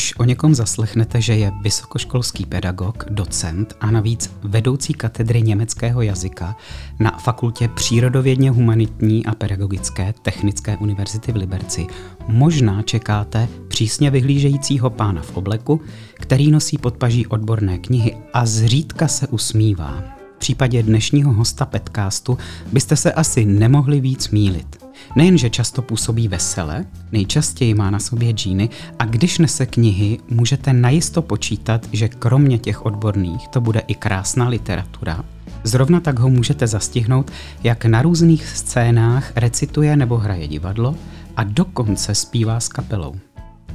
Když o někom zaslechnete, že je vysokoškolský pedagog, docent a navíc vedoucí katedry německého jazyka na fakultě přírodovědně humanitní a pedagogické Technické univerzity v Liberci, možná čekáte přísně vyhlížejícího pána v obleku, který nosí podpaží odborné knihy a zřídka se usmívá. V případě dnešního hosta Petcastu byste se asi nemohli víc mílit. Nejenže často působí vesele, nejčastěji má na sobě džíny a když nese knihy, můžete najisto počítat, že kromě těch odborných to bude i krásná literatura. Zrovna tak ho můžete zastihnout, jak na různých scénách recituje nebo hraje divadlo a dokonce zpívá s kapelou.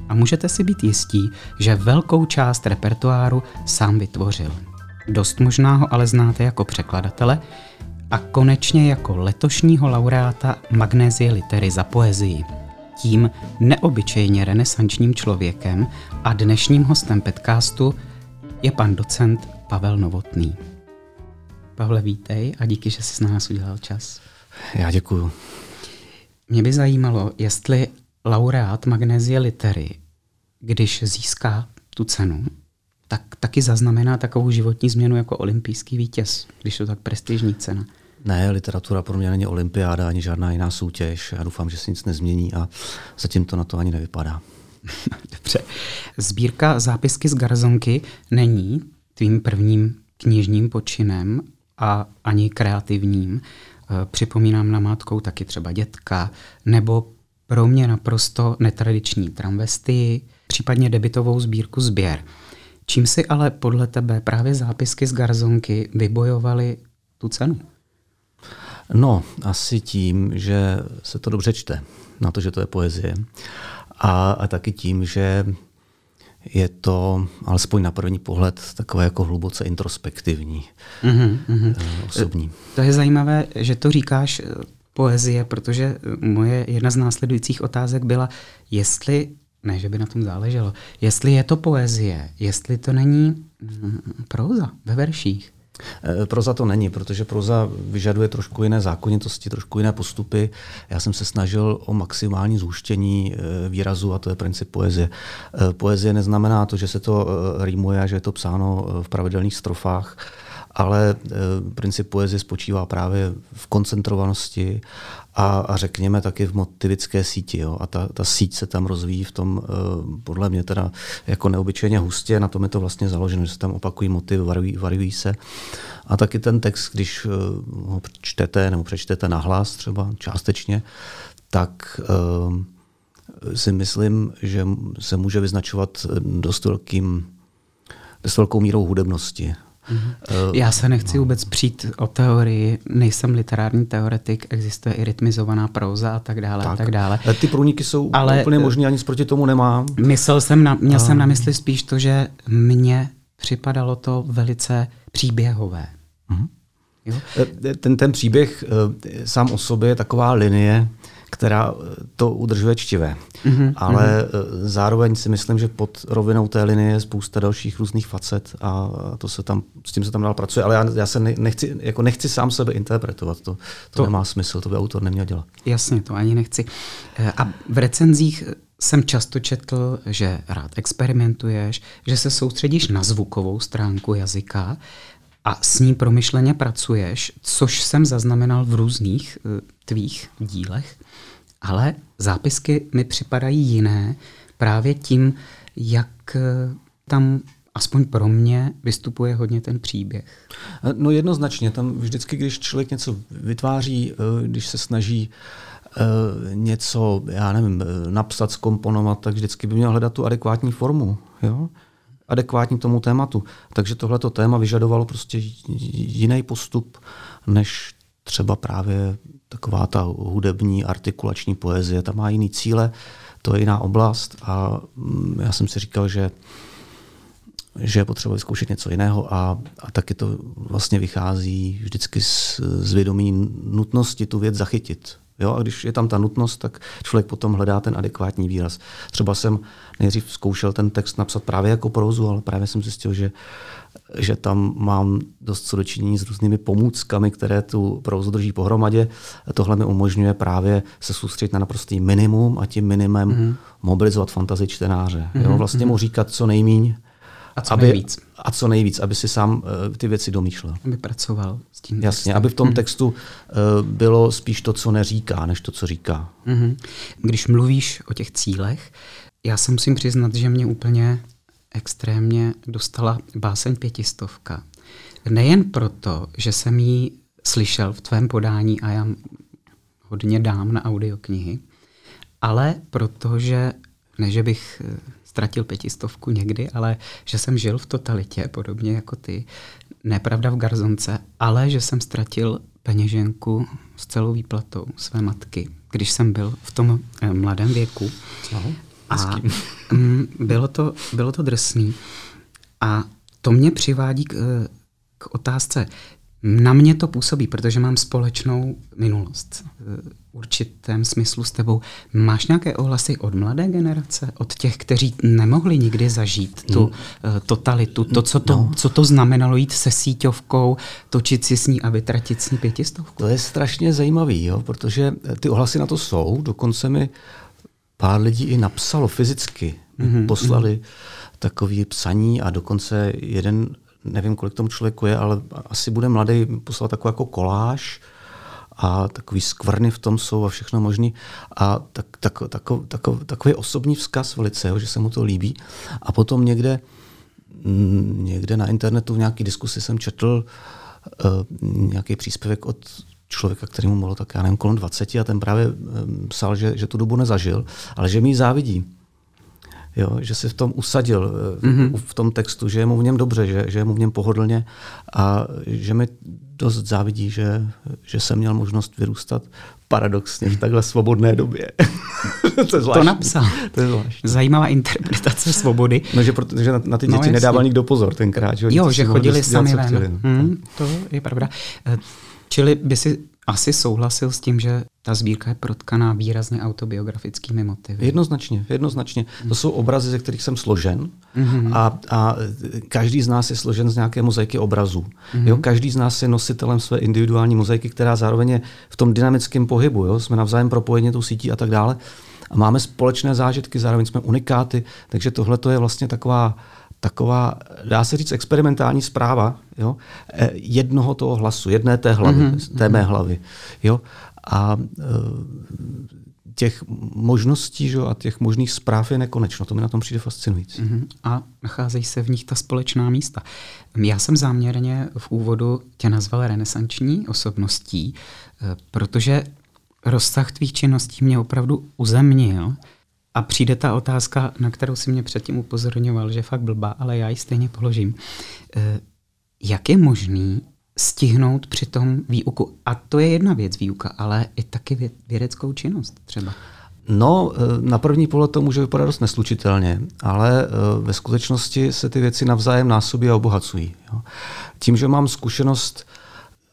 A můžete si být jistí, že velkou část repertoáru sám vytvořil. Dost možná ho ale znáte jako překladatele, a konečně jako letošního laureáta Magnézie litery za poezii. Tím neobyčejně renesančním člověkem a dnešním hostem podcastu je pan docent Pavel Novotný. Pavle, vítej a díky, že jsi na nás udělal čas. Já děkuju. Mě by zajímalo, jestli laureát Magnézie litery, když získá tu cenu, tak taky zaznamená takovou životní změnu jako olympijský vítěz, když to tak prestižní cena. Ne, literatura pro mě není olympiáda ani žádná jiná soutěž. Já doufám, že se nic nezmění a zatím to na to ani nevypadá. Dobře. Sbírka zápisky z Garzonky není tvým prvním knižním počinem a ani kreativním. Eh, připomínám na mátkou taky třeba dětka, nebo pro mě naprosto netradiční tramvesty, případně debitovou sbírku Sběr. Čím si ale podle tebe právě zápisky z Garzonky vybojovaly tu cenu? No, asi tím, že se to dobře čte, na to, že to je poezie. A, a taky tím, že je to, alespoň na první pohled, takové jako hluboce introspektivní, mm-hmm, osobní. To je zajímavé, že to říkáš eh, poezie, protože moje jedna z následujících otázek byla, jestli, ne, že by na tom záleželo, jestli je to poezie, jestli to není mm, próza ve verších. Eh, proza to není, protože proza vyžaduje trošku jiné zákonitosti, trošku jiné postupy. Já jsem se snažil o maximální zúštění eh, výrazu a to je princip poezie. Eh, poezie neznamená to, že se to rýmuje a že je to psáno v pravidelných strofách, ale princip poezie spočívá právě v koncentrovanosti a, a řekněme taky v motivické síti. Jo. A ta, ta síť se tam rozvíjí v tom, uh, podle mě teda jako neobyčejně hustě, na tom je to vlastně založeno, že se tam opakují motivy, varují, varují se. A taky ten text, když uh, ho čtete nebo přečtete nahlas třeba částečně, tak si myslím, že se může vyznačovat dost velkým dost velkou mírou hudebnosti. Mm-hmm. Já se nechci no. vůbec přijít o teorii, nejsem literární teoretik, existuje i rytmizovaná próza a tak dále. Tak. A tak dále. Ty průniky jsou Ale úplně možné, ani proti tomu nemám. Myslel jsem na, měl a... jsem na mysli spíš to, že mně připadalo to velice příběhové. Mm-hmm. Jo? Ten, ten příběh sám o sobě je taková linie, která eh, to udržuje čtivé. Mm-hmm. Ale mm-hmm. zároveň si myslím, že pod rovinou té linie je spousta dalších různých facet a to se tam, s tím se tam dál pracuje. Ale já, já se nechci, jako nechci sám sebe interpretovat. To, to, to nemá smysl, to by autor neměl dělat. Jasně, to ani nechci. Eh, a v recenzích jsem často četl, že rád experimentuješ, že se soustředíš na zvukovou stránku jazyka a s ní promyšleně pracuješ, což jsem zaznamenal v různých tvých dílech ale zápisky mi připadají jiné právě tím, jak eh, tam aspoň pro mě vystupuje hodně ten příběh. Eh, no jednoznačně, tam vždycky, když člověk něco vytváří, eh, když se snaží něco, já nevím, napsat, skomponovat, tak vždycky by měl hledat tu adekvátní formu. Jo? adekvátní tomu tématu. Takže tohleto téma vyžadovalo prostě jiný postup, než třeba právě taková ta hudební, artikulační poezie, ta má jiný cíle, to je jiná oblast a mm, já jsem si říkal, že že je potřeba vyzkoušet něco jiného a, a taky to vlastně vychází vždycky z, z vědomí nutnosti tu věc zachytit. Jo? A když je tam ta nutnost, tak člověk potom hledá ten adekvátní výraz. Třeba jsem nejdřív zkoušel ten text napsat právě jako prozu, ale právě jsem zjistil, že že tam mám dost co dočinění s různými pomůckami, které tu provozu drží pohromadě. Tohle mi umožňuje právě se soustředit na naprostý minimum a tím minimem mm. mobilizovat fantazii čtenáře. Mm. Jo, mhm, vlastně mm. mu říkat co nejmíň, a co aby, nejvíc. A co nejvíc, aby si sám uh, ty věci domýšlel. Aby pracoval s tím Jasně, textem. aby v tom mm. textu uh, bylo spíš to, co neříká, než to, co říká. Mm-hmm. Když mluvíš o těch cílech, já se musím přiznat, že mě úplně extrémně dostala báseň pětistovka. Nejen proto, že jsem ji slyšel v tvém podání a já hodně dám na audioknihy, ale protože, ne že bych eh, ztratil pětistovku někdy, ale že jsem žil v totalitě, podobně jako ty, nepravda v garzonce, ale že jsem ztratil peněženku s celou výplatou své matky, když jsem byl v tom eh, mladém věku. Aha. A mm, bylo, to, bylo to drsný. A to mě přivádí k, eh, k otázce. Na mě to působí, protože mám společnou minulost. V určitém smyslu s tebou. Máš nějaké ohlasy od mladé generace? Od těch, kteří nemohli nikdy zažít tu hmm. uh, totalitu? To, co to, no. co to znamenalo jít se síťovkou, točit si s ní a vytratit s ní pětistovku? To je strašně zajímavý, jo, protože ty ohlasy na to jsou. Dokonce mi pár lidí i napsalo fyzicky. Mm-hmm. Poslali mm-hmm. takové psaní a dokonce jeden, nevím, kolik tomu člověku je, ale asi bude mladý, poslal takový jako koláž a takový skvrny v tom jsou a všechno možný. A tak, tak, tak, tak, takový osobní vzkaz velice, jo, že se mu to líbí. A potom někde, mm, někde na internetu v nějaké diskusi jsem četl uh, nějaký příspěvek od člověka, který mu bylo tak, já nevím, kolem 20 a ten právě psal, že, že tu dobu nezažil, ale že mi závidí. Jo, že se v tom usadil, mm-hmm. v tom textu, že je mu v něm dobře, že, že je mu v něm pohodlně a že mi dost závidí, že, že jsem měl možnost vyrůstat paradoxně v takhle svobodné době. to, je to napsal. To je zvláštní. Zajímavá interpretace svobody. No, že, protože na, na ty děti no, nedával nikdo pozor tenkrát. Že jo, že chodili sami ven. Hmm, to je pravda. Eh, Čili by si asi souhlasil s tím, že ta sbírka je protkaná výrazně autobiografickými motivy. Jednoznačně, jednoznačně. Mm. To jsou obrazy, ze kterých jsem složen mm-hmm. a, a každý z nás je složen z nějaké mozaiky obrazů. Mm-hmm. Jo, každý z nás je nositelem své individuální mozaiky, která zároveň je v tom dynamickém pohybu. Jo? Jsme navzájem propojeni tou sítí a tak dále. A máme společné zážitky, zároveň jsme unikáty, takže tohle je vlastně taková taková, dá se říct, experimentální zpráva jo? Eh, jednoho toho hlasu, jedné té hlavy, mm-hmm. té mé hlavy. Jo? A e, těch možností že, a těch možných zpráv je nekonečno. To mi na tom přijde fascinující. Mm-hmm. A nacházejí se v nich ta společná místa. Já jsem záměrně v úvodu tě nazval renesanční osobností, e, protože rozsah tvých činností mě opravdu uzemnil a přijde ta otázka, na kterou si mě předtím upozorňoval, že fakt blbá, ale já ji stejně položím. E, jak je možný stihnout při tom výuku? A to je jedna věc výuka, ale i taky vědeckou činnost třeba. No, e, na první pohled to může vypadat dost neslučitelně, ale e, ve skutečnosti se ty věci navzájem násobí a obohacují. Tím, že mám zkušenost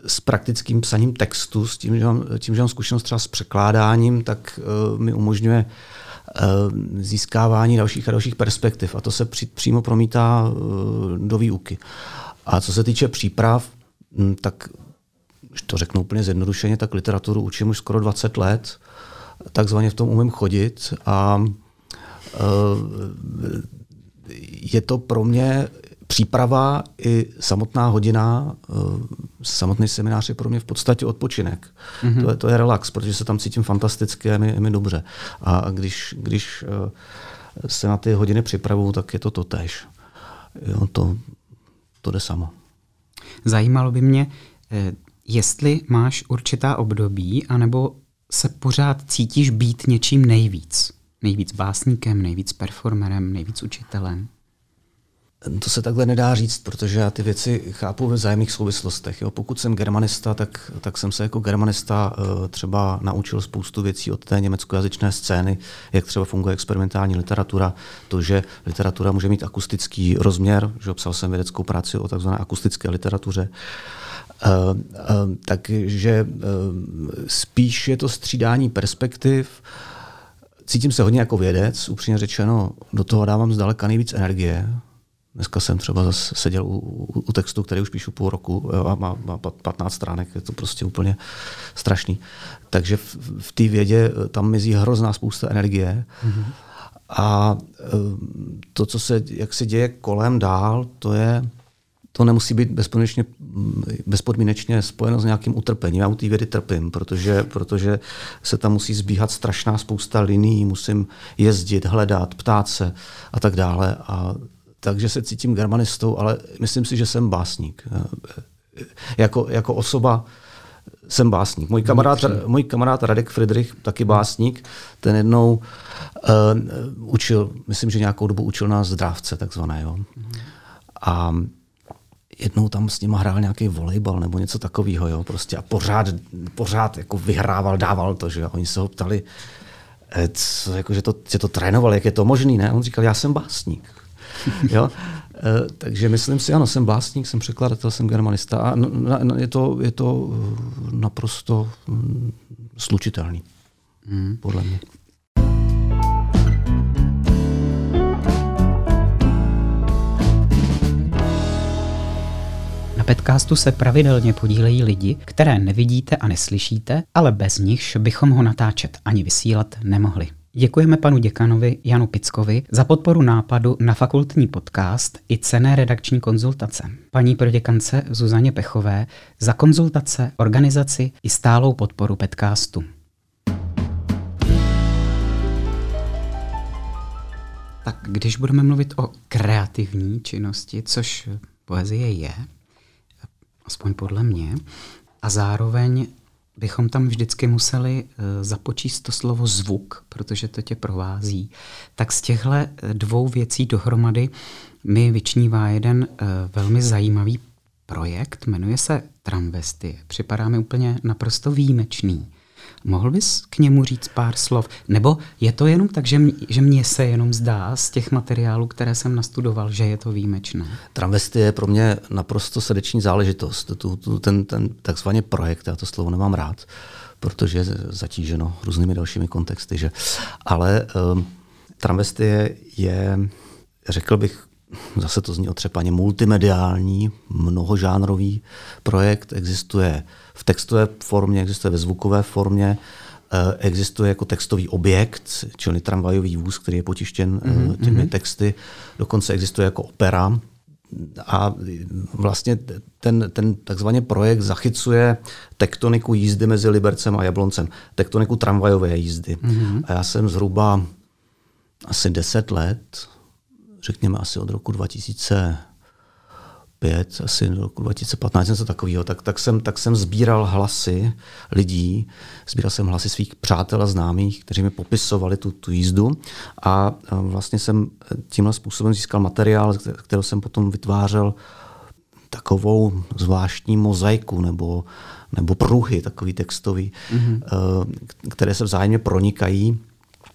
s praktickým psaním textu, s tím, že mám, tím, že mám zkušenost třeba s překládáním, tak mi umožňuje Eh, získávání dalších a dalších perspektiv. A to se při, přímo promítá eh, do výuky. A co se týče příprav, hm, tak když to řeknu úplně zjednodušeně, tak literaturu učím už skoro 20 let, takzvaně v tom umím chodit a eh, je to pro mě příprava i samotná hodina, uh, samotný seminář je pro mě v podstatě odpočinek. Mm-hmm. To, je, to je relax, protože se tam cítím fantasticky a je mi, je mi dobře. A když, když uh, se na ty hodiny připravuju, tak je to to tež. Jo, to, to jde samo. Zajímalo by mě, eh, jestli máš určitá období, anebo se pořád cítíš být něčím nejvíc. Nejvíc básníkem, nejvíc performerem, nejvíc učitelem. To se takhle nedá říct, protože já ty věci chápu ve vzájemných souvislostech. Jo. Pokud jsem germanista, tak, tak jsem se jako germanista uh, třeba naučil spoustu věcí od té německojazyčné scény, jak třeba funguje experimentální literatura, to, že literatura může mít akustický rozměr, že obsal jsem vědeckou práci o takzvané akustické literatuře. takže spíš je to střídání perspektiv. Cítím se hodně jako vědec, upřímně řečeno, do toho dávám zdaleka nejvíc energie. Dneska jsem třeba zase seděl u, u, u textu, který už píšu půl roku a má, má 15 stránek, je to prostě úplně strašný. Takže v, v té vědě tam mizí hrozná spousta energie. Mm-hmm. A to, co se, jak se děje kolem dál, to je to nemusí být bezpodmínečně, bezpodmínečně spojeno s nějakým utrpením. Já u té vědy trpím, protože, protože se tam musí zbíhat strašná spousta linií, musím jezdit, hledat, ptát se a tak dále. A takže se cítím germanistou, ale myslím si, že jsem básník. Jako, jako osoba jsem básník. Můj kamarád, můj kamarád Radek Friedrich, taky básník, ten jednou uh, učil, myslím, že nějakou dobu učil nás zdravce, takzvané. Jo. A jednou tam s nima hrál nějaký volejbal nebo něco takového, jo, prostě a pořád, pořád jako vyhrával, dával to, že jo. Oni se ho ptali, eh, co, jako, že, to, že to trénoval, jak je to možný, ne? On říkal, já jsem básník. jo? E, takže myslím si, ano, jsem básník, jsem překladatel, jsem germanista a je to, je to naprosto mm, slučitelný, mm. podle mě. Na podcastu se pravidelně podílejí lidi, které nevidíte a neslyšíte, ale bez nichž bychom ho natáčet ani vysílat nemohli. Děkujeme panu děkanovi Janu Pickovi za podporu nápadu na fakultní podcast i cené redakční konzultace. Paní proděkance Zuzaně Pechové za konzultace, organizaci i stálou podporu podcastu. Tak když budeme mluvit o kreativní činnosti, což poezie je, aspoň podle mě, a zároveň bychom tam vždycky museli eh, započíst to slovo zvuk, protože to tě provází. Tak z těchto eh, dvou věcí dohromady mi vyčnívá jeden eh, velmi zajímavý projekt, jmenuje se Tramvesty. Připadá mi úplně naprosto výjimečný. Mohl bys k němu říct pár slov? Nebo je to jenom tak, že, mě, že mně se jenom zdá z těch materiálů, které jsem nastudoval, že je to výjimečné? Tramvesty je pro mě naprosto srdeční záležitost. Tu, tu, ten, ten takzvaný projekt, já to slovo nemám rád, protože je zatíženo různými dalšími kontexty. Že? Ale um, Tramvesty je, je, řekl bych, zase to zní otřepaně, multimediální, mnohožánrový projekt. Existuje v textové formě, existuje ve zvukové formě, eh, existuje jako textový objekt, čili tramvajový vůz, který je potištěn mm-hmm. těmi texty, dokonce existuje jako opera, a vlastně ten, ten takzvaný projekt zachycuje tektoniku jízdy mezi Libercem a Jabloncem, tektoniku tramvajové jízdy. Mm-hmm. A já jsem zhruba asi 10 let, řekněme asi od roku 2000, 2005, asi do roku 2015, něco takového, tak, tak, jsem, tak jsem sbíral hlasy lidí, sbíral jsem hlasy svých přátel a známých, kteří mi popisovali tu, tu jízdu a vlastně jsem tímhle způsobem získal materiál, který jsem potom vytvářel takovou zvláštní mozaiku nebo, nebo pruhy, takový textový, mm-hmm. které se vzájemně pronikají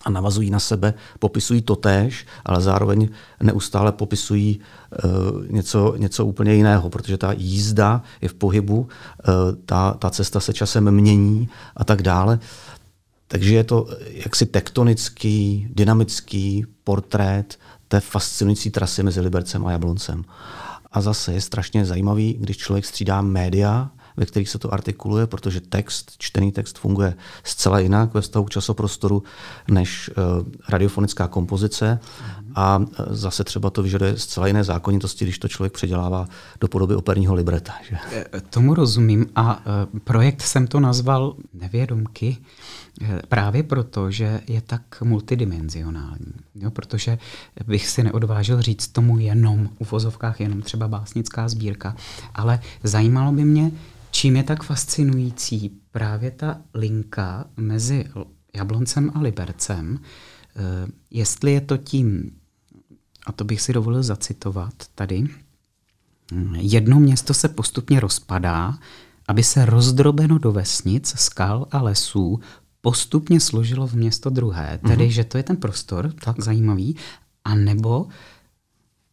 a navazují na sebe, popisují to též, ale zároveň neustále popisují uh, něco, něco úplně jiného, protože ta jízda je v pohybu, uh, ta, ta cesta se časem mění a tak dále. Takže je to jaksi tektonický, dynamický portrét té fascinující trasy mezi Libercem a Jabloncem. A zase je strašně zajímavý, když člověk střídá média, ve kterých se to artikuluje, protože text, čtený text funguje zcela jinak ve vztahu k časoprostoru než uh, radiofonická kompozice a uh, zase třeba to vyžaduje zcela jiné zákonitosti, když to člověk předělává do podoby operního libreta. Že? E, tomu rozumím a projekt jsem to nazval Nevědomky, Právě proto, že je tak multidimenzionální. Jo, protože bych si neodvážil říct tomu jenom, u vozovkách jenom třeba básnická sbírka, ale zajímalo by mě, čím je tak fascinující právě ta linka mezi Jabloncem a Libercem, eh, jestli je to tím, a to bych si dovolil zacitovat tady, hm, jedno město se postupně rozpadá, aby se rozdrobeno do vesnic, skal a lesů postupně složilo v město druhé. Tedy, mm-hmm. že to je ten prostor, tak zajímavý, a nebo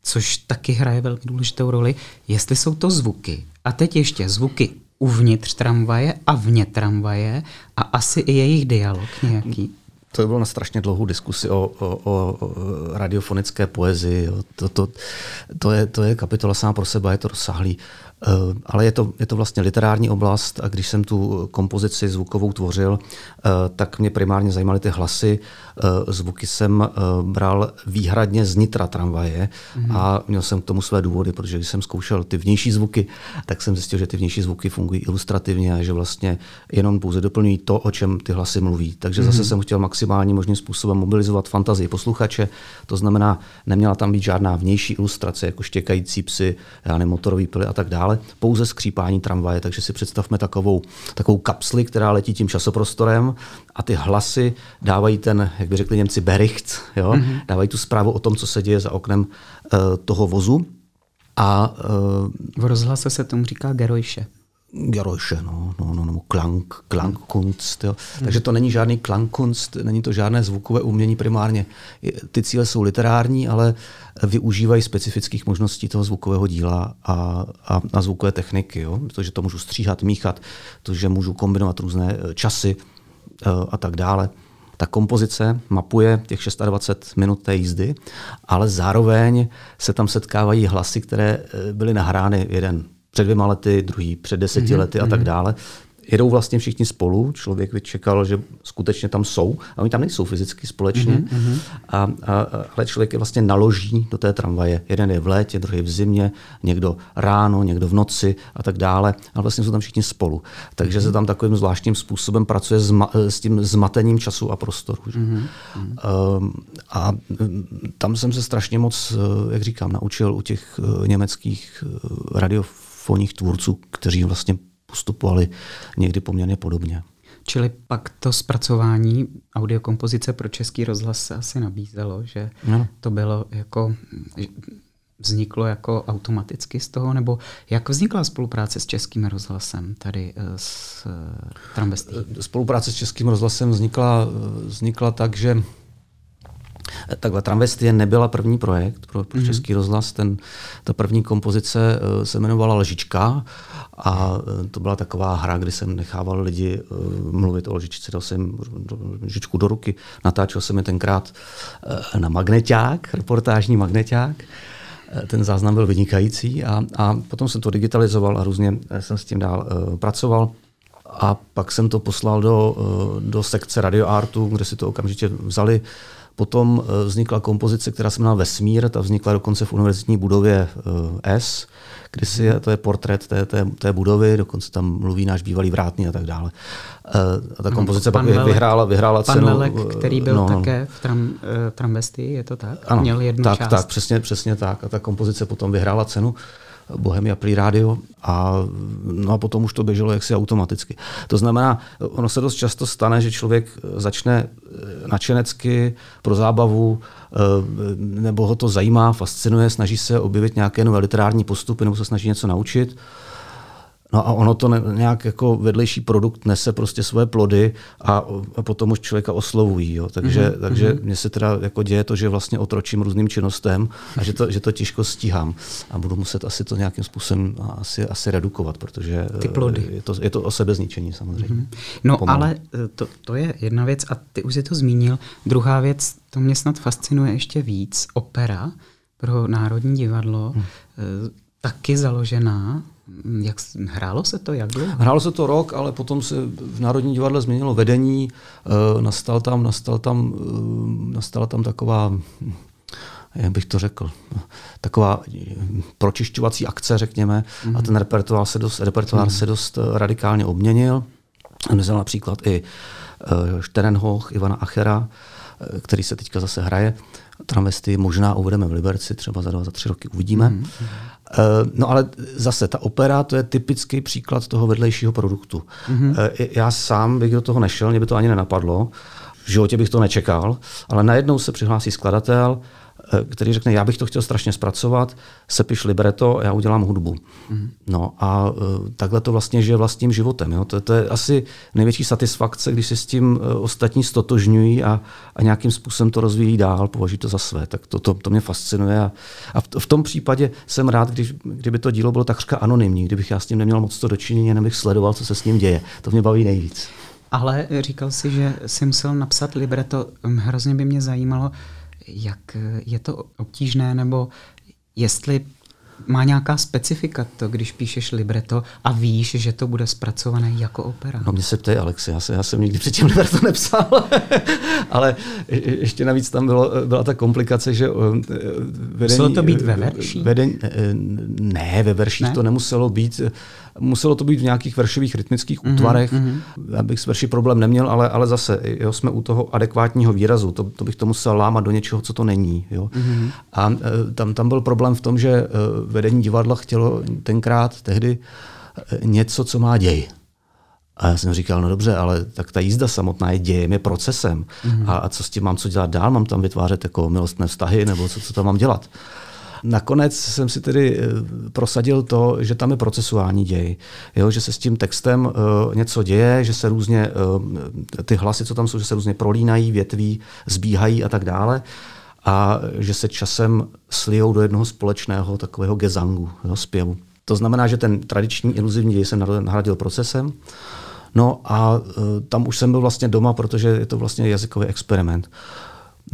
což taky hraje velmi důležitou roli, jestli jsou to zvuky. A teď ještě zvuky uvnitř tramvaje a vně tramvaje a asi i jejich dialog nějaký. To by bylo na strašně dlouhou diskusi o, o, o radiofonické poezii. To, to, to, je, to je kapitola sama pro sebe, je to rozsáhlý. Eh, ale je to, je to vlastně literární oblast a když jsem tu kompozici zvukovou tvořil, eh, tak mě primárně zajímaly ty hlasy. Eh, zvuky jsem bral výhradně z nitra tramvaje mm-hmm. a měl jsem k tomu své důvody, protože když jsem zkoušel ty vnější zvuky, tak jsem zjistil, že ty vnější zvuky fungují ilustrativně a že vlastně jenom pouze doplňují to, o čem ty hlasy mluví. Takže zase mhm. jsem chtěl maximálně možným způsobem mobilizovat fantazii posluchače, to znamená, neměla tam být žádná vnější ilustrace, jako štěkající psy, motorové pily a tak dále dále, pouze skřípání tramvaje. Takže si představme takovou, takovou kapsli, která letí tím časoprostorem a ty hlasy dávají ten, jak by řekli Němci, bericht, jo? Mm-hmm. dávají tu zprávu o tom, co se děje za oknem uh, toho vozu. A, uh, v rozhlase se tomu říká gerojše. Geräusche, no, no, no, no Klang, Klangkunst. Jo. Takže to není žádný Klangkunst, není to žádné zvukové umění primárně. Ty cíle jsou literární, ale využívají specifických možností toho zvukového díla a, a, a zvukové techniky. Jo. To, že to můžu stříhat, míchat, to, že můžu kombinovat různé eh, časy eh, a tak dále. Ta kompozice mapuje těch 26 minut té jízdy, ale zároveň se tam setkávají hlasy, které eh, byly nahrány jeden před dvěma lety, druhý před deseti mm-hmm. lety a tak mhm. dále. Jedou vlastně všichni spolu, člověk by čekal, že skutečně tam jsou, a oni tam nejsou fyzicky společně, mm-hmm. a, a, ale člověk je vlastně naloží do té tramvaje. Jeden je v létě, druhý v zimě, někdo ráno, někdo v noci a tak dále, ale vlastně jsou tam všichni spolu. Takže mm-hmm. se tam takovým zvláštním způsobem pracuje s, ma, s tím zmatením času a prostoru. Mm-hmm. Um, a tam jsem se strašně moc, jak říkám, naučil u těch uh, německých uh, radio fonních tvůrců, kteří vlastně postupovali někdy poměrně podobně. Čili pak to zpracování audiokompozice pro český rozhlas se asi nabízelo, že no. to bylo jako vzniklo jako automaticky z toho, nebo jak vznikla spolupráce s Českým rozhlasem tady eh, s eh, Tramvestí? Spolupráce s Českým rozhlasem vznikla, vznikla tak, že Takhle, Tramvestie nebyla první projekt pro, pro mm-hmm. Český rozhlas. Ten, ta první kompozice uh, se jmenovala Lžička a uh, to byla taková hra, kdy jsem nechával lidi uh, mluvit o lžičce, dal jsem lžičku do ruky, natáčel jsem je tenkrát na magneťák, reportážní magneťák. Ten záznam byl vynikající a, a potom jsem to digitalizoval a různě jsem s tím dál uh, pracoval. A pak jsem to poslal do, uh, do sekce radioartu, kde si to okamžitě vzali Potom eh, vznikla kompozice, která se jmenovala Vesmír, ta vznikla dokonce v univerzitní budově eh, S, kde si je, to je portrét té, té, té budovy, dokonce tam mluví náš bývalý vrátný a tak dále. Eh, a ta kompozice pan pak Lelek, vyhrála, vyhrála pan cenu. Lelek, který byl no, no. také v tram, Tramvestii, je to tak? Ano, Měl jednu tak, část. tak, přesně, přesně tak. A ta kompozice potom vyhrála cenu. Bohemia Pri Radio a, no a potom už to běželo jaksi automaticky. To znamená, ono se dost často stane, že člověk začne eh, načenecky pro zábavu, eh, nebo ho to zajímá, fascinuje, snaží se objevit nějaké nové literární postupy nebo se snaží něco naučit No a ono to ne, nějak jako vedlejší produkt nese prostě svoje plody a, a potom už člověka oslovují. Jo. Takže, mm-hmm. takže mm-hmm. mně se teda jako děje to, že vlastně otročím různým činnostem a že to, že to těžko stíhám. A budu muset asi to nějakým způsobem asi, asi redukovat, protože ty plody. Je, to, je to o sebezničení samozřejmě. Mm-hmm. No Pomalu. ale eh, to, to je jedna věc a ty už si to zmínil. Druhá věc, to mě snad fascinuje ještě víc, opera pro Národní divadlo, mm. taky založená jak, hrálo se to? Jak dlouho? Hrálo se to rok, ale potom se v Národní divadle změnilo vedení, uh, nastal tam, nastal tam, uh, nastala tam taková jak bych to řekl, taková pročišťovací akce, řekněme, mm-hmm. a ten repertoár se dost, repertoár mm-hmm. se dost radikálně obměnil. Vzal například i uh, Šternhoch, Ivana Achera, který se teďka zase hraje. Travesty možná uvedeme v Liberci, třeba za dva, za tři roky uvidíme. Mm-hmm. Eh, no ale zase, ta opera to je typický příklad toho vedlejšího produktu. Mm-hmm. Já sám bych do toho nešel, mě by to ani nenapadlo. V životě bych to nečekal, ale najednou se přihlásí skladatel, který řekne, já bych to chtěl strašně zpracovat, sepiš libreto, já udělám hudbu. Mm. No a uh, takhle to vlastně žije vlastním životem. Jo? To, to je asi největší satisfakce, když se s tím uh, ostatní stotožňují a, a nějakým způsobem to rozvíjí dál, považují to za své. Tak to, to, to mě fascinuje a, a v, v tom případě jsem rád, když, kdyby to dílo bylo takřka anonymní, kdybych já s tím neměl moc to dočinění, nebych sledoval, co se s ním děje. To mě baví nejvíc. Ale říkal si, že jsi musel napsat libreto. Hrozně by mě zajímalo, jak je to obtížné, nebo jestli má nějaká specifika to, když píšeš libreto a víš, že to bude zpracované jako opera? No mě se ptej, Alex, já, se, já jsem nikdy předtím libreto nepsal, ale ještě navíc tam bylo, byla ta komplikace, že vedení, Muselo to být ve verších? Vedení, ne, ve verších ne? to nemuselo být. Muselo to být v nějakých veršových rytmických mm-hmm, útvarech. Mm-hmm. Já bych s verší problém neměl, ale, ale zase jo, jsme u toho adekvátního výrazu. To, to bych to musel lámat do něčeho, co to není. Jo. Mm-hmm. A e, tam, tam byl problém v tom, že e, vedení divadla chtělo tenkrát, tehdy, e, něco, co má děj. A já jsem říkal, no dobře, ale tak ta jízda samotná je dějem, je procesem. Mm-hmm. A, a co s tím mám co dělat dál? Mám tam vytvářet jako milostné vztahy, nebo co, co tam mám dělat? Nakonec jsem si tedy eh, prosadil to, že tam je procesuální děj, jo, že se s tím textem uh, něco děje, že se různě, uh, ty hlasy, co tam jsou, že se různě prolínají, větví, zbíhají a tak dále a že se časem slijou do jednoho společného takového gezangu, jo, zpěvu. To znamená, že ten tradiční iluzivní děj jsem nahradil procesem, No a uh, tam už jsem byl vlastně doma, protože je to vlastně jazykový experiment.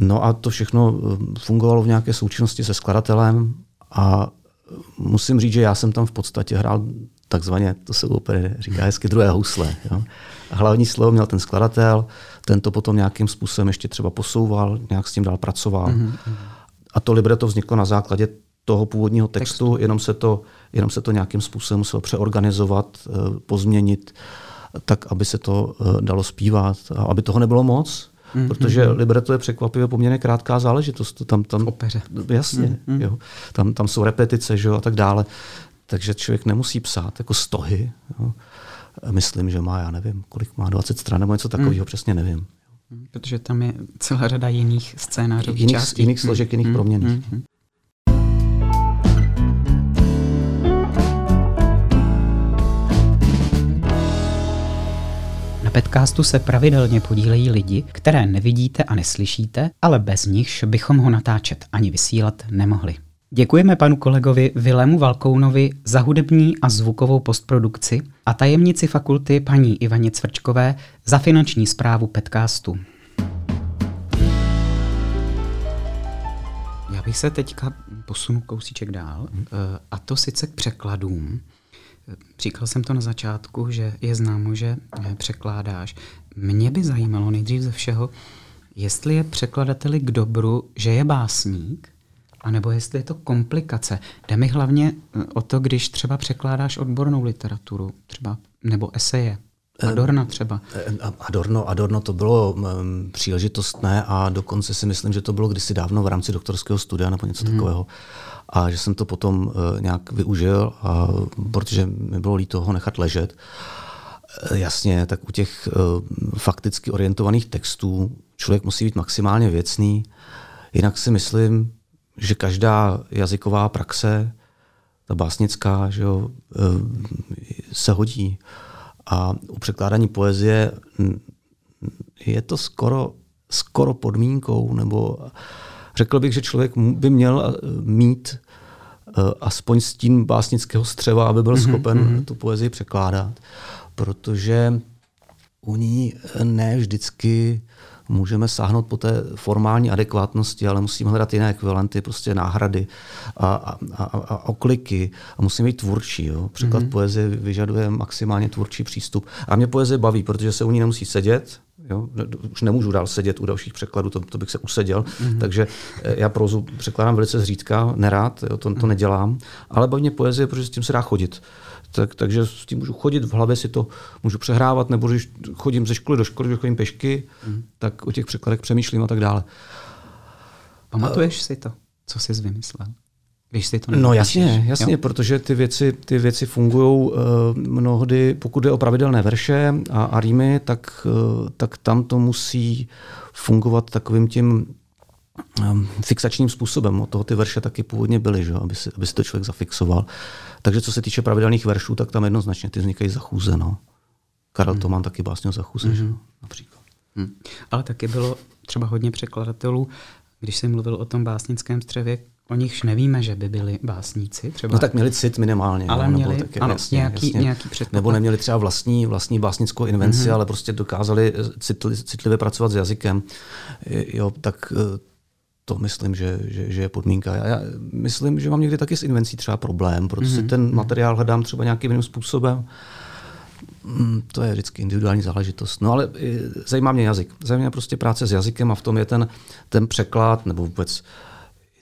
No a to všechno eh, fungovalo v nějaké součinnosti se skladatelem a musím říct, že já jsem tam v podstatě hrál takzvaně, to se úplně říká hezky, druhé housle. Jo. A hlavní slovo měl ten skladatel, ten to potom nějakým způsobem ještě třeba posouval, nějak s tím dál pracoval. Mm-hmm. A to libreto vzniklo na základě toho původního textu, textu. Jenom, se to, jenom se to nějakým způsobem muselo přeorganizovat, eh, pozměnit, tak, aby se to eh, dalo zpívat a aby toho nebylo moc, Mm, protože mm, libreto je překvapivě poměrně krátká záležitost. Tam, tam, opeře. Jasně, mm, mm. Jo. Tam, tam jsou repetice že jo, a tak dále. Takže člověk nemusí psát jako stohy. Jo. Myslím, že má, já nevím, kolik má, 20 stran nebo něco takového, mm. přesně nevím. Protože tam je celá řada jiných scénářů. Jiných, jiných složek, jiných mm, proměných. Mm, Na podcastu se pravidelně podílejí lidi, které nevidíte a neslyšíte, ale bez nichž bychom ho natáčet ani vysílat nemohli. Děkujeme panu kolegovi Vilému Valkounovi za hudební a zvukovou postprodukci a tajemnici fakulty paní Ivaně Cvrčkové za finanční zprávu podcastu. Já bych se teďka posunul kousíček dál, hmm. a to sice k překladům. Říkal jsem to na začátku, že je známo, že eh, překládáš. Mě by zajímalo nejdřív ze všeho, jestli je překladateli k dobru, že je básník, anebo jestli je to komplikace. Jde mi hlavně eh, o to, když třeba překládáš odbornou literaturu, třeba nebo eseje. Adorna třeba. Adorno, Adorno to bylo um, příležitostné a dokonce si myslím, že to bylo kdysi dávno v rámci doktorského studia nebo něco hmm. takového a že jsem to potom uh, nějak využil, a, protože mi bylo líto ho nechat ležet. Uh, jasně, tak u těch uh, fakticky orientovaných textů člověk musí být maximálně věcný, jinak si myslím, že každá jazyková praxe, ta básnická, že jo, se hodí. A u překládání poezie je to skoro, skoro podmínkou, nebo Řekl bych, že člověk by měl eh, mít uh, aspoň stín básnického střeva, aby byl mm-hmm, schopen mm-hmm. tu poezii překládat, protože u ní ne vždycky můžeme sáhnout po té formální adekvátnosti, ale musíme hledat jiné ekvivalenty, prostě náhrady a, a, a, a okliky a musíme být tvůrčí. Jo. Překlad mm-hmm. poezie vyžaduje maximálně tvůrčí přístup. A mě poezie baví, protože se u ní nemusí sedět, Jo? Už nemůžu dál sedět u dalších překladů, to, to bych se useděl. Mm-hmm. Takže eh, já prozu překládám velice zřídka, nerád, jo? To, to nedělám, ale baví mě poezie, protože s tím se dá chodit. Tak, takže s tím můžu chodit, v hlavě si to můžu přehrávat, nebo když chodím ze školy do školy, když chodím pešky, mm-hmm. tak o těch překladech přemýšlím a tak dále. Pamatuješ si to, co jsi vymyslel? Když si to no jasně, jasně, jo? protože ty věci, ty věci fungují uh, mnohdy, pokud je o pravidelné verše a, a rýmy, tak, uh, tak tam to musí fungovat takovým tím um, fixačním způsobem. Od toho ty verše taky původně byly, že? Aby, si, aby si to člověk zafixoval. Takže co se týče pravidelných veršů, tak tam jednoznačně ty vznikají za chůze. No. Karel hmm. Tomán taky básně za chůze, hmm. že? například. Hmm. Ale taky bylo třeba hodně překladatelů, když jsem mluvil o tom básnickém střevě, o nichž nevíme, že by byli básníci. Třeba. No tak měli cit minimálně. Ale no, měli taky, ano, jasně, nějaký, jasně. nějaký předpoklad. Nebo neměli třeba vlastní, vlastní básnickou invenci, mm-hmm. ale prostě dokázali citli, citlivě pracovat s jazykem. Jo, tak eh, to myslím, že, že, že je podmínka. Já myslím, že mám někdy taky s invencí třeba problém, protože mm-hmm. ten materiál hledám třeba nějakým jiným způsobem. Mm, to je vždycky individuální záležitost. No ale eh, zajímá mě jazyk. Zajímá mě prostě práce s jazykem a v tom je ten, ten překlad nebo vůbec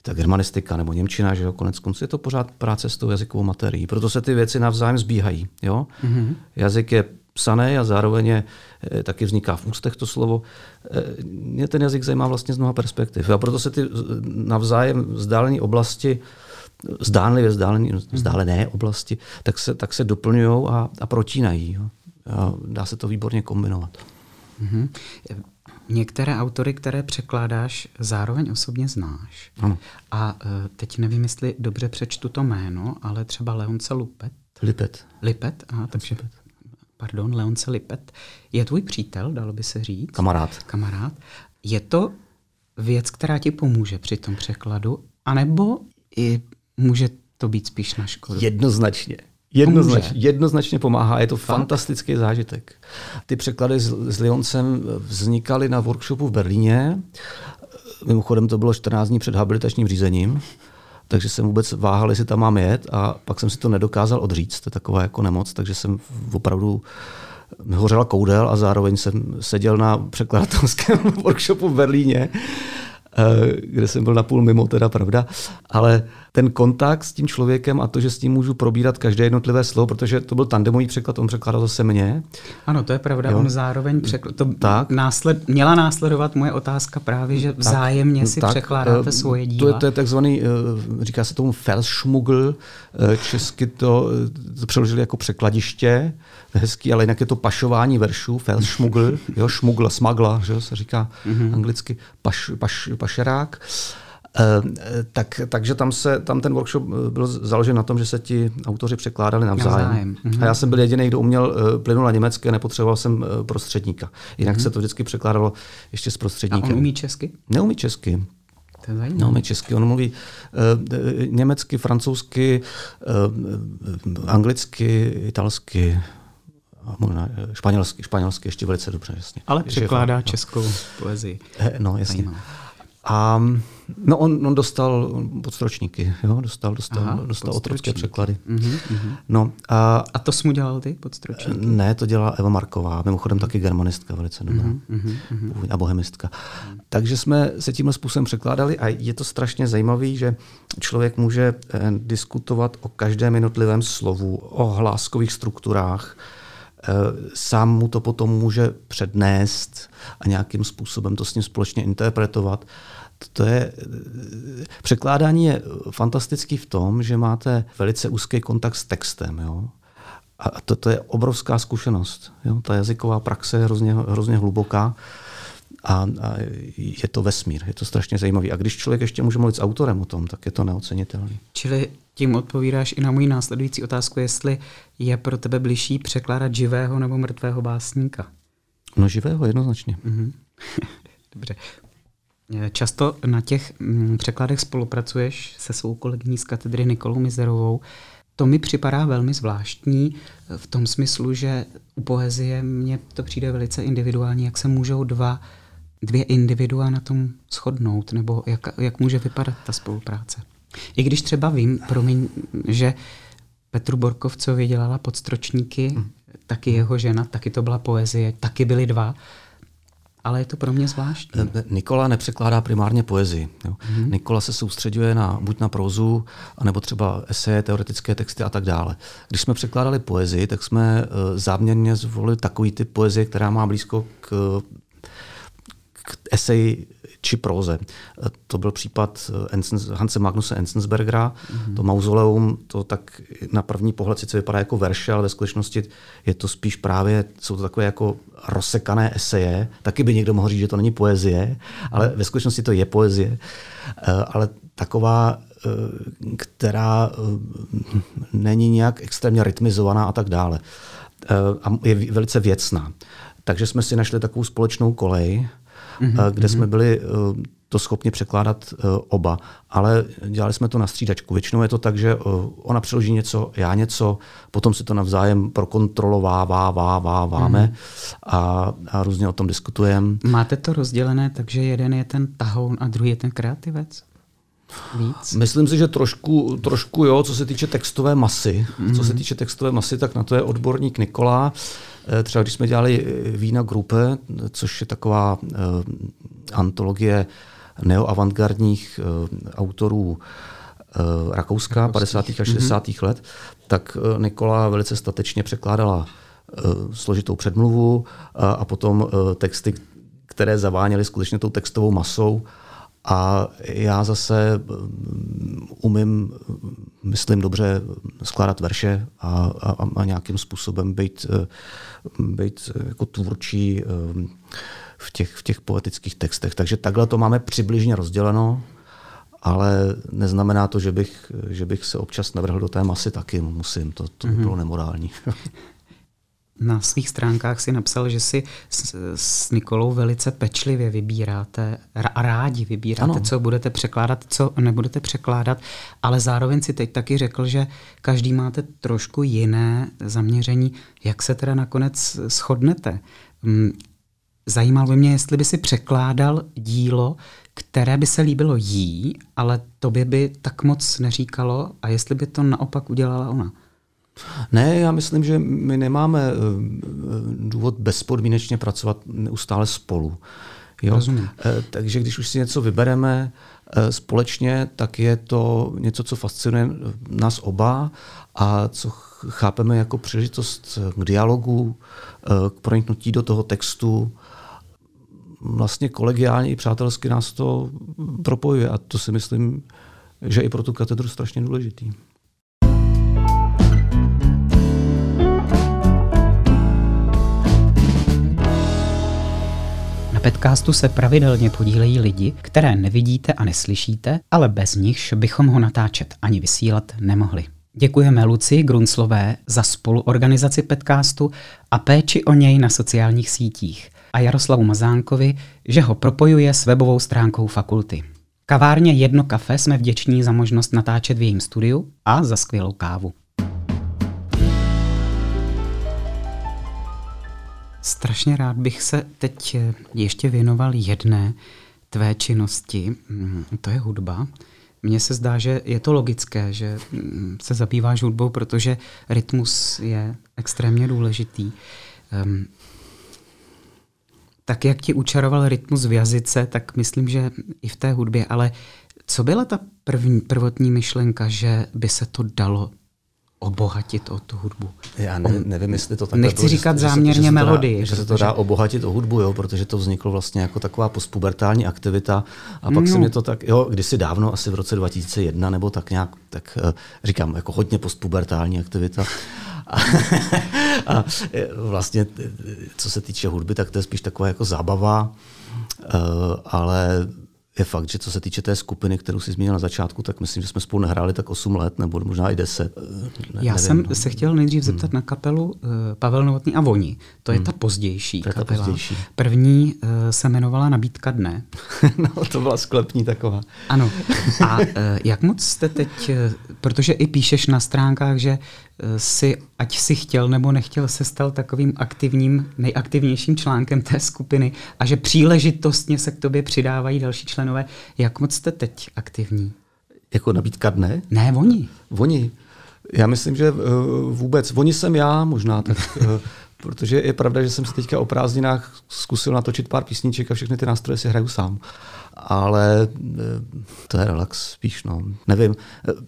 ta germanistika nebo Němčina, že jo, konec konců je to pořád práce s tou jazykovou materií. Proto se ty věci navzájem zbíhají. Jo? Mm-hmm. Jazyk je psaný a zároveň je, e, taky vzniká v ústech to slovo. E, mě ten jazyk zajímá vlastně z mnoha perspektiv. A proto se ty navzájem vzdálené oblasti zdánlivě vzdálené, mhm. vzdálené oblasti, tak se, tak se doplňují a, a protínají. Jo. A dá se to výborně kombinovat. Mm-hmm. Některé autory, které překládáš, zároveň osobně znáš. Ano. A uh, teď nevím, jestli dobře přečtu to jméno, ale třeba Leonce Lupet. Lipet. Lipet, aha, takže, pardon, Leonce Lipet. Je tvůj přítel, dalo by se říct. Kamarád. Kamarád. Je to věc, která ti pomůže při tom překladu, anebo i může to být spíš na škodu? Jednoznačně. Jednoznačně, jednoznačně pomáhá, je to Fakt? fantastický zážitek. Ty překlady s, s Lioncem vznikaly na workshopu v Berlíně. Mimochodem to bylo 14 dní před habilitačním řízením, takže jsem vůbec váhal, jestli tam mám jet a pak jsem si to nedokázal odříct, to je taková jako nemoc, takže jsem opravdu mi hořela koudel a zároveň jsem seděl na překladatelském workshopu v Berlíně kde jsem byl napůl mimo, teda pravda, ale ten kontakt s tím člověkem a to, že s tím můžu probírat každé jednotlivé slovo, protože to byl tandemový překlad, on překládal zase mě. Ano, to je pravda, jo. on zároveň překlad, to tak. Násled, měla následovat moje otázka právě, že vzájemně tak, si tak, překládáte uh, svoje díla. To je, to je takzvaný, uh, říká se tomu felschmuggel, uh, česky to, to přeložili jako překladiště, hezký, ale jinak je to pašování veršů, felschmuggel, jo, šmugl, smagla, že se říká mm-hmm. anglicky, paš, paš, pašerák. Uh, tak, takže tam, se, tam ten workshop eh, byl založen na tom, že se ti autoři překládali navzájem. navzájem. Mm-hmm. A já jsem byl jediný, kdo uměl uh, plynule německé, nepotřeboval jsem prostředníka. Jinak mm-hmm. se to vždycky překládalo ještě s prostředníkem. A on umí česky? Neumí česky. To je Neumí česky, on mluví uh, německy, francouzsky, uh, anglicky, italsky, španělsky, španělsky ještě velice dobře, jasně. Ale překládá no. českou poezii. No, jasně. Zajímavé. A no on, on dostal podstročníky, jo? dostal, dostal, Aha, dostal otrocké překlady. Uh-huh, No, a, a to jsi mu dělal ty podstročníky? Ne, to dělá Eva Marková, mimochodem taky germanistka, velice dobrá, uh-huh, uh-huh. a bohemistka. Takže jsme se tímhle způsobem překládali a je to strašně zajímavé, že člověk může eh, diskutovat o každém jednotlivém slovu, o hláskových strukturách, sám mu to potom může přednést a nějakým způsobem to s ním společně interpretovat to je, překládání je fantastický v tom, že máte velice úzký kontakt s textem. Jo? A to, to je obrovská zkušenost. Jo? Ta jazyková praxe je hrozně, hrozně hluboká a, a je to vesmír, je to strašně zajímavý. A když člověk ještě může mluvit s autorem o tom, tak je to neocenitelné. Čili tím odpovídáš i na můj následující otázku, jestli je pro tebe blížší překládat živého nebo mrtvého básníka? No živého jednoznačně. Mm-hmm. Dobře. Často na těch mm, překladech spolupracuješ se svou kolegyní z katedry Nikolou Mizerovou. To mi připadá velmi zvláštní v tom smyslu, že u poezie mně to přijde velice individuální, jak se můžou dva, dvě individua na tom shodnout, nebo jak, jak může vypadat ta spolupráce. I když třeba vím, promiň, že Petru Borkovcovi dělala podstročníky, hmm. taky jeho žena, taky to byla poezie, taky byli dva, ale je to pro mě zvláštní. Nikola nepřekládá primárně poezii. Jo. Mm-hmm. Nikola se soustředuje na, buď na prozu, anebo třeba eseje, teoretické texty a tak dále. Když jsme překládali poezii, tak jsme uh, záměrně zvolili takový typ poezie, která má blízko k, k eseji či próze. To byl případ Hanse Magnuse Enzensbergera. Mm-hmm. To mauzoleum, to tak na první pohled sice vypadá jako verše, ale ve skutečnosti je to spíš právě, jsou to takové jako rozsekané eseje. Taky by někdo mohl říct, že to není poezie, ale ve skutečnosti to je poezie. Ale taková která není nějak extrémně rytmizovaná a tak dále. A je velice věcná. Takže jsme si našli takovou společnou kolej, mm-hmm. kde jsme byli eh, to schopni překládat eh, oba. Ale dělali jsme to na střídačku. Většinou je to tak, že ona přeloží něco, já něco, potom si to navzájem prokontrolováváváváme mm. a, a různě o tom diskutujeme. Máte to rozdělené, takže jeden je ten tahoun a druhý je ten kreativec? Víc? Myslím si, že trošku, trošku jo, co se týče textové masy. Mm. Co se týče textové masy, tak na to je odborník Nikola. Eh, třeba když jsme dělali eh, Vína Gruppe, což je taková uh, antologie neoavantgardních uh, autorů uh, Rakouska, 50. a 60. Mm-hmm. let, tak Nikola velice statečně překládala uh, složitou předmluvu a, a potom uh, texty, které zaváněly skutečně tou textovou masou a já zase mm, umím, myslím dobře, skládat verše a, a, a nějakým způsobem být, eh, být jako tvůrčí eh, v těch, v těch poetických textech. Takže takhle to máme přibližně rozděleno, ale neznamená to, že bych, že bych se občas navrhl do té masy taky. Musím, to, to by mhm. bylo nemorální. na svých stránkách si napsal, že si s, s Nikolou velice pečlivě vybíráte a rádi vybíráte, ano. co budete překládat, co nebudete překládat, ale zároveň si teď taky řekl, že každý máte trošku jiné zaměření. Jak se teda nakonec shodnete? Mm, zajímalo by mě, jestli by si překládal dílo, které by se líbilo jí, ale tobě by tak moc neříkalo a jestli by to naopak udělala ona. Ne, já myslím, že my nemáme eh, důvod bezpodmínečně pracovat neustále spolu. Jo? Rozumím. Eh, takže když už si něco vybereme eh, společně, tak je to něco, co fascinuje nás oba a co chápeme jako příležitost k dialogu, k proniknutí do toho textu. Vlastně kolegiálně i přátelsky nás to propojuje a to si myslím, že i pro tu katedru strašně důležitý. Na podcastu se pravidelně podílejí lidi, které nevidíte a neslyšíte, ale bez nichž bychom ho natáčet ani vysílat nemohli. Děkujeme Luci Grunslové za spoluorganizaci podcastu a péči o něj na sociálních sítích a Jaroslavu Mazánkovi, že ho propojuje s webovou stránkou fakulty. Kavárně Jedno kafe jsme vděční za možnost natáčet v jejím studiu a za skvělou kávu. Strašně rád bych se teď ještě věnoval jedné tvé činnosti, mm, to je hudba. Mně se zdá, že je to logické, že mm, se zabýváš hudbou, protože rytmus je extrémně důležitý. Um, tak jak ti učaroval rytmus v jazyce, tak myslím, že i v té hudbě, ale co byla ta první, prvotní myšlenka, že by se to dalo obohatit o tu hudbu. Já ne, nevím, jestli to takhle Nechci bylo, říkat že, záměrně že melodii. Že se to dá obohatit o hudbu, jo, protože to vzniklo vlastně jako taková postpubertální aktivita a pak no. se mě to tak, jo, kdysi dávno, asi v roce 2001 nebo tak nějak, tak uh, říkám, jako hodně postpubertální aktivita. A, a vlastně, co se týče hudby, tak to je spíš taková jako zábava, ale je fakt, že co se týče té skupiny, kterou si zmínil na začátku, tak myslím, že jsme spolu nehráli tak 8 let, nebo možná i 10. Ne, Já nevím, jsem no. se chtěl nejdřív zeptat hmm. na kapelu uh, Pavel Novotný a Voni. To je hmm. ta pozdější to je kapela. Ta pozdější. První uh, se jmenovala Nabídka dne. no, to byla sklepní taková. Ano. A uh, jak moc jste teď, protože i píšeš na stránkách, že si, ať si chtěl nebo nechtěl, se stal takovým aktivním, nejaktivnějším článkem té skupiny a že příležitostně se k tobě přidávají další členové. Jak moc jste teď aktivní? Jako nabídka dne? Ne, oni. Oni. Já myslím, že uh, vůbec. Oni jsem já možná, tak uh, protože je pravda, že jsem si teďka o prázdninách zkusil natočit pár písniček a všechny ty nástroje si hraju sám. Ale eh, to je relax spíš, no. Nevím.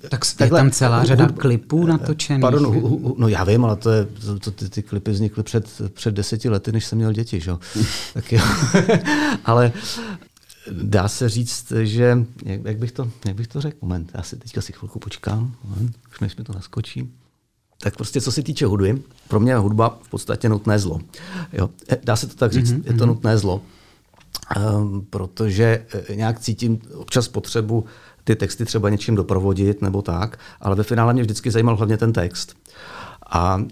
Tak je Takhle, tam celá řada klipů natočených. Pardon, hu, hu, no já vím, ale to je, to, ty, ty klipy vznikly před, před deseti lety, než jsem měl děti, že? tak jo. ale dá se říct, že, jak, jak, bych to, jak bych to řekl, moment, já si teďka si chvilku počkám, moment, už než mi to naskočí. Tak prostě co se týče hudby, pro mě je hudba v podstatě nutné zlo. Jo. E, dá se to tak říct, mm-hmm. je to mhm. nutné zlo. Um, protože e, nějak cítím občas potřebu ty texty třeba něčím doprovodit nebo tak, ale ve finále mě vždycky zajímal hlavně ten text. A uh,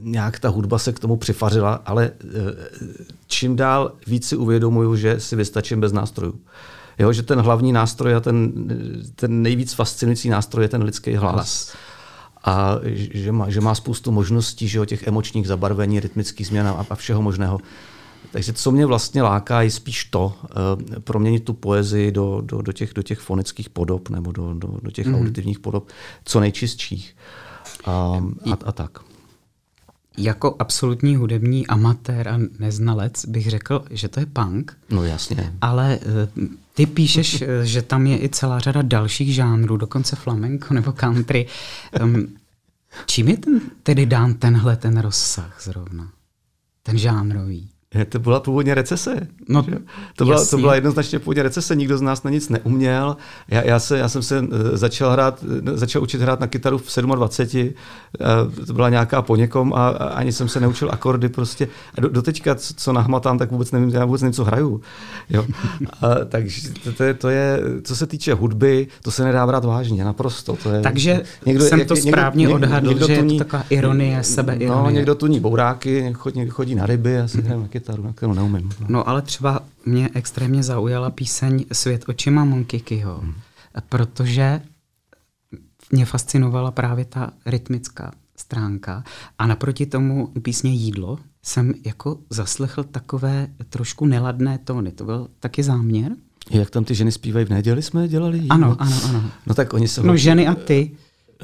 nějak ta hudba se k tomu přifařila, ale uh, čím dál víc si uvědomuju, že si vystačím bez nástrojů. Jo, že ten hlavní nástroj a ten, ten nejvíc fascinující nástroj je ten lidský hlas. hlas. A že má, že má spoustu možností, že o těch emočních zabarvení, rytmických změn a, a všeho možného. Takže co mě vlastně láká, je spíš to, uh, proměnit tu poezii do, do, do, těch, do těch fonických podob nebo do, do, do těch mm. auditivních podob, co nejčistších. A, a, a tak. Jako absolutní hudební amatér a neznalec bych řekl, že to je punk. No jasně. Ale uh, ty píšeš, eh, že tam je i celá řada dalších žánrů, dokonce flamenco nebo country. Um, čím je ten, tedy dán tenhle ten rozsah zrovna? Ten žánrový? To byla původně recese. No, to, byla, to byla jednoznačně původně recese, nikdo z nás na nic neuměl. Já, já, se, já jsem se eh, začal, hrát, eh, začal učit hrát na kytaru v 27, eh, to byla nějaká po někom a, a ani jsem se neučil akordy prostě. A do, doteďka, co, co nahmatám, tak vůbec nevím, já vůbec nevím, co hraju. Jo. A, takže to, to, je, to je, co se týče hudby, to se nedá brát vážně, naprosto. To je, takže někdo, jsem to někdo, správně někdo, odhadl, někdo, že je to taková ironie, sebeironie. No, někdo tuní bouráky, někdo chodí, chodí na ryby, já si hraju na kytaru, na kterou neumím. No. no ale třeba mě extrémně zaujala píseň Svět očima Monkikyho, hmm. protože mě fascinovala právě ta rytmická stránka a naproti tomu písně Jídlo jsem jako zaslechl takové trošku neladné tóny. To byl taky záměr? Jak tam ty ženy zpívají v neděli jsme dělali jídlo? Ano, ano, ano. No tak oni se... No ženy a ty.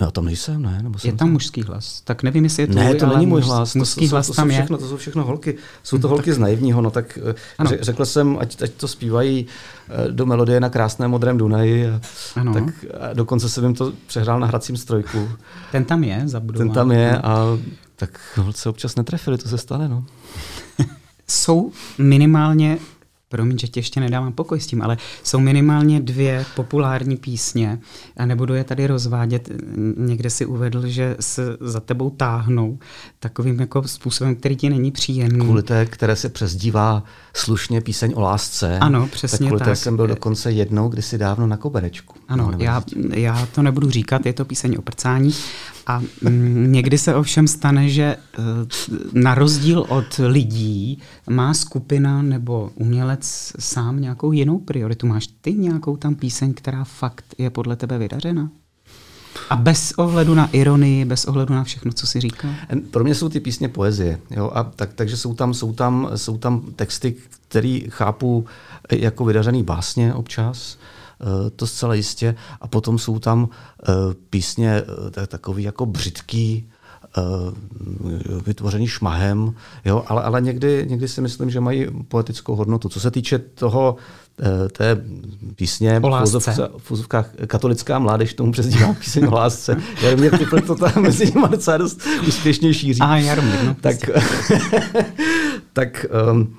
Já tam nejsem, ne? Nebo je tam mužský hlas. Tak nevím, jestli je to Ne, to není můj hlas. Mužský to, hlas to, tam to, všechno, je. To jsou všechno holky. Jsou to holky z naivního. No tak eh, ano. řekl jsem, ať, ať to zpívají eh, do melodie na krásném modrém Dunaji. A, ano. Tak a dokonce jsem jim to přehrál na hracím strojku. Ten tam je zabudován. Ten tam je a tak holce občas netrefili, to se stane. No. jsou minimálně promiň, že tě ještě nedávám pokoj s tím, ale jsou minimálně dvě populární písně a nebudu je tady rozvádět. Někde si uvedl, že se za tebou táhnou takovým jako způsobem, který ti není příjemný. Kvůli té, které se přezdívá slušně píseň o lásce. Ano, přesně tak. Kvůli tak. té jsem byl dokonce jednou kdysi dávno na koberečku. Ano, já, já to nebudu říkat, je to píseň o prcání. A mm, někdy se ovšem stane, že e, na rozdíl od lidí má skupina nebo umělec sám nějakou jinou prioritu. Máš ty nějakou tam píseň, která fakt je podle tebe vydařena? A bez ohledu na ironii, bez ohledu na všechno, co si říká? Pro mě jsou ty písně poezie. Jo? A tak, takže jsou tam, jsou, tam, jsou tam texty, které chápu jako vydařený básně občas. Eh, to zcela jistě. A potom jsou tam eh, písně eh, takový jako břitký, vytvořený šmahem, jo, ale, ale někdy, někdy si myslím, že mají poetickou hodnotu. Co se týče toho, té písně v úzovkách katolická mládež tomu přezdívá píseň o lásce. Jaromír Typl to tam mezi nimi docela dost úspěšně šíří. A Jaromír, no. Tak, tak um,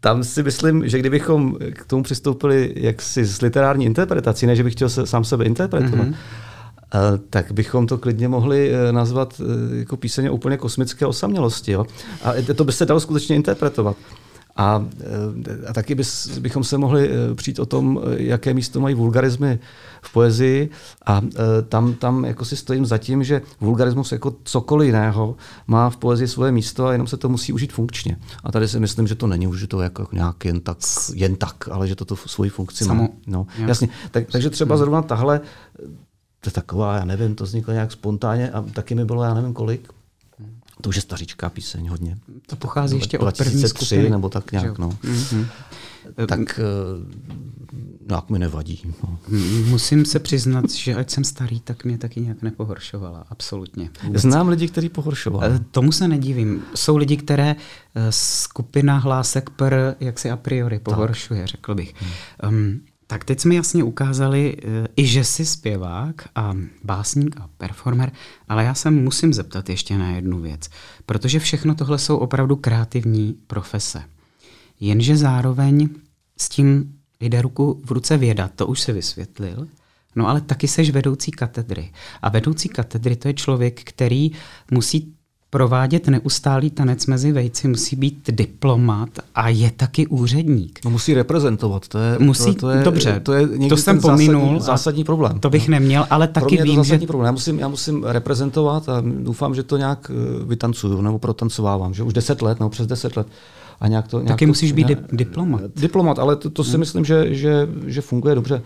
tam si myslím, že kdybychom k tomu přistoupili jaksi s literární interpretací, ne že bych chtěl se, sám sebe interpretovat, mm-hmm. tak bychom to klidně mohli eh, nazvat eh, jako píseň úplně kosmické osamělosti. Jo? A to by se dalo skutečně interpretovat. A, a taky bys, bychom se mohli přijít o tom, jaké místo mají vulgarizmy v poezii a tam, tam jako si stojím za tím, že vulgarismus jako cokoliv jiného má v poezii svoje místo a jenom se to musí užít funkčně. A tady si myslím, že to není už to jako nějak jen tak, jen tak ale že to tu svoji funkci Samo. má. No, jasně. Tak, takže třeba hmm. zrovna tahle, to je taková, já nevím, to vzniklo nějak spontánně a taky mi bylo, já nevím kolik, to už je staříčká píseň hodně. To pochází ještě od první skupiny. nebo tak nějak. No. Mm-hmm. Tak nějak mi nevadí. No. Musím se přiznat, že ať jsem starý, tak mě taky nějak nepohoršovala. Absolutně. Vůbec. Znám lidi, kteří pohoršovali. Eh, tomu se nedivím. Jsou lidi, které eh, skupina hlásek per jak si a priori pohoršuje, tak. řekl bych. Hmm. Um, tak teď jsme jasně ukázali uh, i, že jsi zpěvák a básník a performer, ale já se musím zeptat ještě na jednu věc, protože všechno tohle jsou opravdu kreativní profese. Jenže zároveň s tím jde ruku v ruce věda, to už se vysvětlil, no ale taky seš vedoucí katedry. A vedoucí katedry to je člověk, který musí provádět neustálý tanec mezi vejci, musí být diplomat a je taky úředník. No musí reprezentovat, to je, musí, to, to je, dobře, to, je to jsem pominul. Zásadní, zásadní problém. To bych neměl, ale taky Pro vím, to zásadní že... problém. Já musím, já musím reprezentovat a doufám, že to nějak eh, vytancuju nebo protancovávám, že už deset let, nebo přes deset let. A nějak to, nějak Taky to, musíš být nějak, diplomat. Diplomat, ale to, to si hmm. myslím, že, že, že funguje dobře.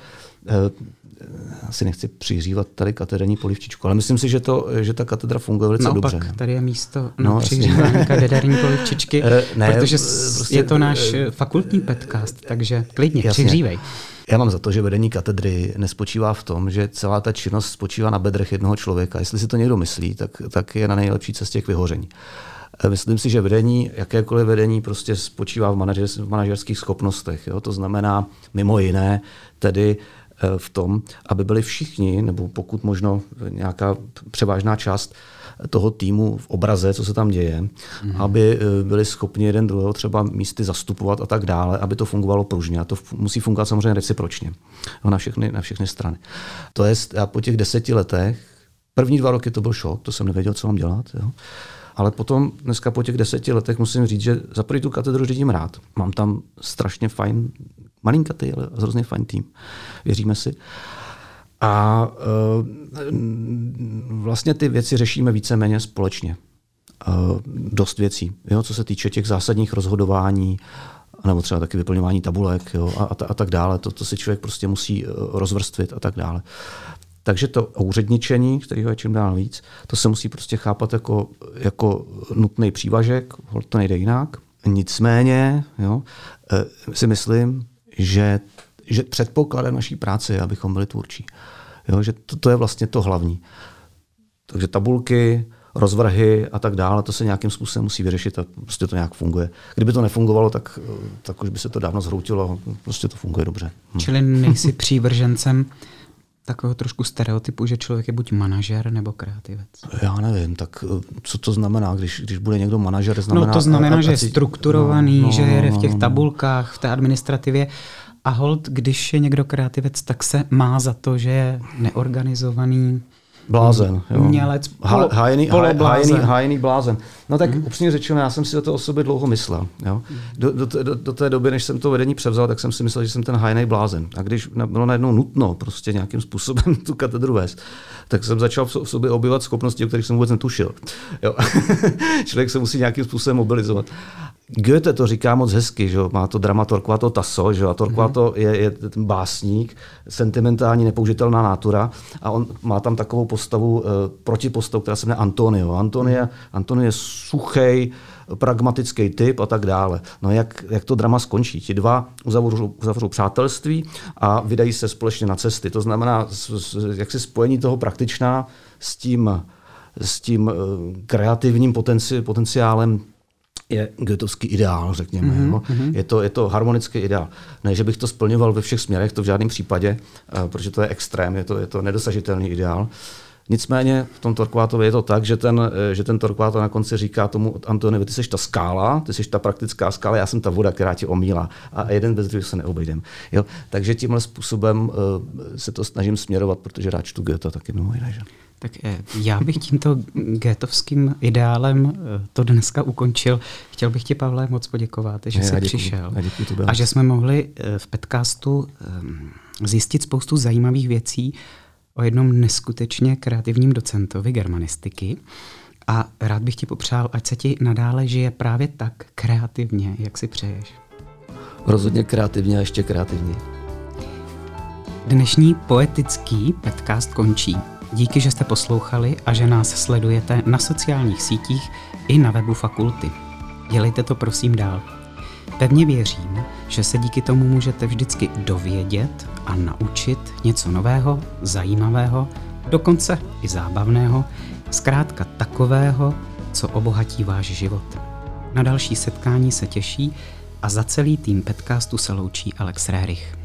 Eh, asi nechci přihřívat tady katedrní polivčičku, ale myslím si, že, to, že ta katedra funguje velice Naopak, dobře. tady je místo na no, přihřívání katedrní polivčičky, uh, ne, protože prostě, je to náš uh, fakultní podcast, takže klidně, jasně. přihřívej. Já mám za to, že vedení katedry nespočívá v tom, že celá ta činnost spočívá na bedrech jednoho člověka. Jestli si to někdo myslí, tak, tak je na nejlepší cestě k vyhoření. Myslím si, že vedení, jakékoliv vedení, prostě spočívá v, manažer, v manažerských schopnostech. Jo? To znamená mimo jiné tedy Eh, v tom, aby byli všichni, nebo pokud možno nějaká převážná část toho týmu v obraze, co se tam děje, mm-hmm. aby eh, byli schopni jeden druhého třeba místy zastupovat a tak dále, aby to fungovalo pružně. A to musí fungovat samozřejmě recipročně na všechny, na všechny strany. To je, já po těch deseti letech, první dva roky to byl šok, to jsem nevěděl, co mám dělat. Jo. Ale potom, dneska po těch deseti letech, musím říct, že za první tu katedru řídím rád. Mám tam strašně fajn malinkatý, ale hrozně fajn tým. Věříme si. A e, vlastně ty věci řešíme víceméně společně. E, dost věcí, jo, co se týče těch zásadních rozhodování, nebo třeba taky vyplňování tabulek jo, a, a, a tak dále. To, to si člověk prostě musí e, rozvrstvit a tak dále. Takže to úředničení, kterého je čím dál víc, to se musí prostě chápat jako, jako nutný přívažek, to nejde jinak. Nicméně jo, si myslím, že, že předpokladem naší práce je, abychom byli tvůrčí. Jo, že to, to je vlastně to hlavní. Takže tabulky, rozvrhy a tak dále, to se nějakým způsobem musí vyřešit a prostě to nějak funguje. Kdyby to nefungovalo, tak, tak už by se to dávno zhroutilo prostě to funguje dobře. Hm. Čili nejsi přívržencem takového trošku stereotypu, že člověk je buď manažer nebo kreativec? Já nevím, tak co to znamená, když, když bude někdo manažer? Znamená, no to znamená, a, a, že je strukturovaný, no, no, že jede v těch no, no. tabulkách, v té administrativě a hold, když je někdo kreativec, tak se má za to, že je neorganizovaný, Blázen. Jo. Mělec, polo, hájený, hájený, hájený blázen. No tak mm. upřímně řečeno, já jsem si o to o sobě dlouho myslel. Jo. Do, do, do, do té doby, než jsem to vedení převzal, tak jsem si myslel, že jsem ten hájený blázen. A když bylo najednou nutno prostě nějakým způsobem tu katedru vést, tak jsem začal v sobě objevovat schopnosti, o kterých jsem vůbec netušil. Jo. Člověk se musí nějakým způsobem mobilizovat. Goethe to říká moc hezky, že má to drama Torquato Tasso, že a Torquato mm-hmm. je, je ten básník, sentimentální, nepoužitelná natura a on má tam takovou postavu, e, protipostavu, která se jmenuje Antonio. Antonio, mm-hmm. Antonio je suchý, pragmatický typ a tak dále. No jak, jak to drama skončí? Ti dva uzavřou, uzavřou přátelství a vydají se společně na cesty. To znamená, jak se spojení toho praktičná s tím, s tím eh, kreativním potenci, potenciálem je goetovský ideál, řekněme. Mm-hmm. Jo. Je, to, je to harmonický ideál. Ne, že bych to splňoval ve všech směrech, to v žádném případě, uh, protože to je extrém, je to, je to nedosažitelný ideál. Nicméně v tom Torquátově je to tak, že ten, eh, že ten Torquato na konci říká tomu Antoniovi, ty jsi ta skála, ty jsi ta praktická skála, já jsem ta voda, která tě omílá a jeden bez druhého se neobejdem. Jo? Takže tímhle způsobem uh, se to snažím směrovat, protože rád čtu Goethe taky mimo jiné. Že? Tak eh, já bych tímto getovským ideálem to dneska ukončil. Chtěl bych ti, Pavle, moc poděkovat, že jsi přišel a že jsme mohli v podcastu ehm, zjistit spoustu zajímavých věcí o jednom neskutečně kreativním docentovi germanistiky a rád bych ti popřál, ať se ti nadále žije právě tak kreativně, jak si přeješ. Rozhodně kreativně a ještě kreativně. Dnešní poetický podcast končí. Díky, že jste poslouchali a že nás sledujete na sociálních sítích i na webu fakulty. Dělejte to prosím dál. Pevně věřím, že se díky tomu můžete vždycky dovědět a naučit něco nového, zajímavého, dokonce i zábavného, zkrátka takového, co obohatí váš život. Na další setkání se těší a za celý tým podcastu se loučí Alex Rerich.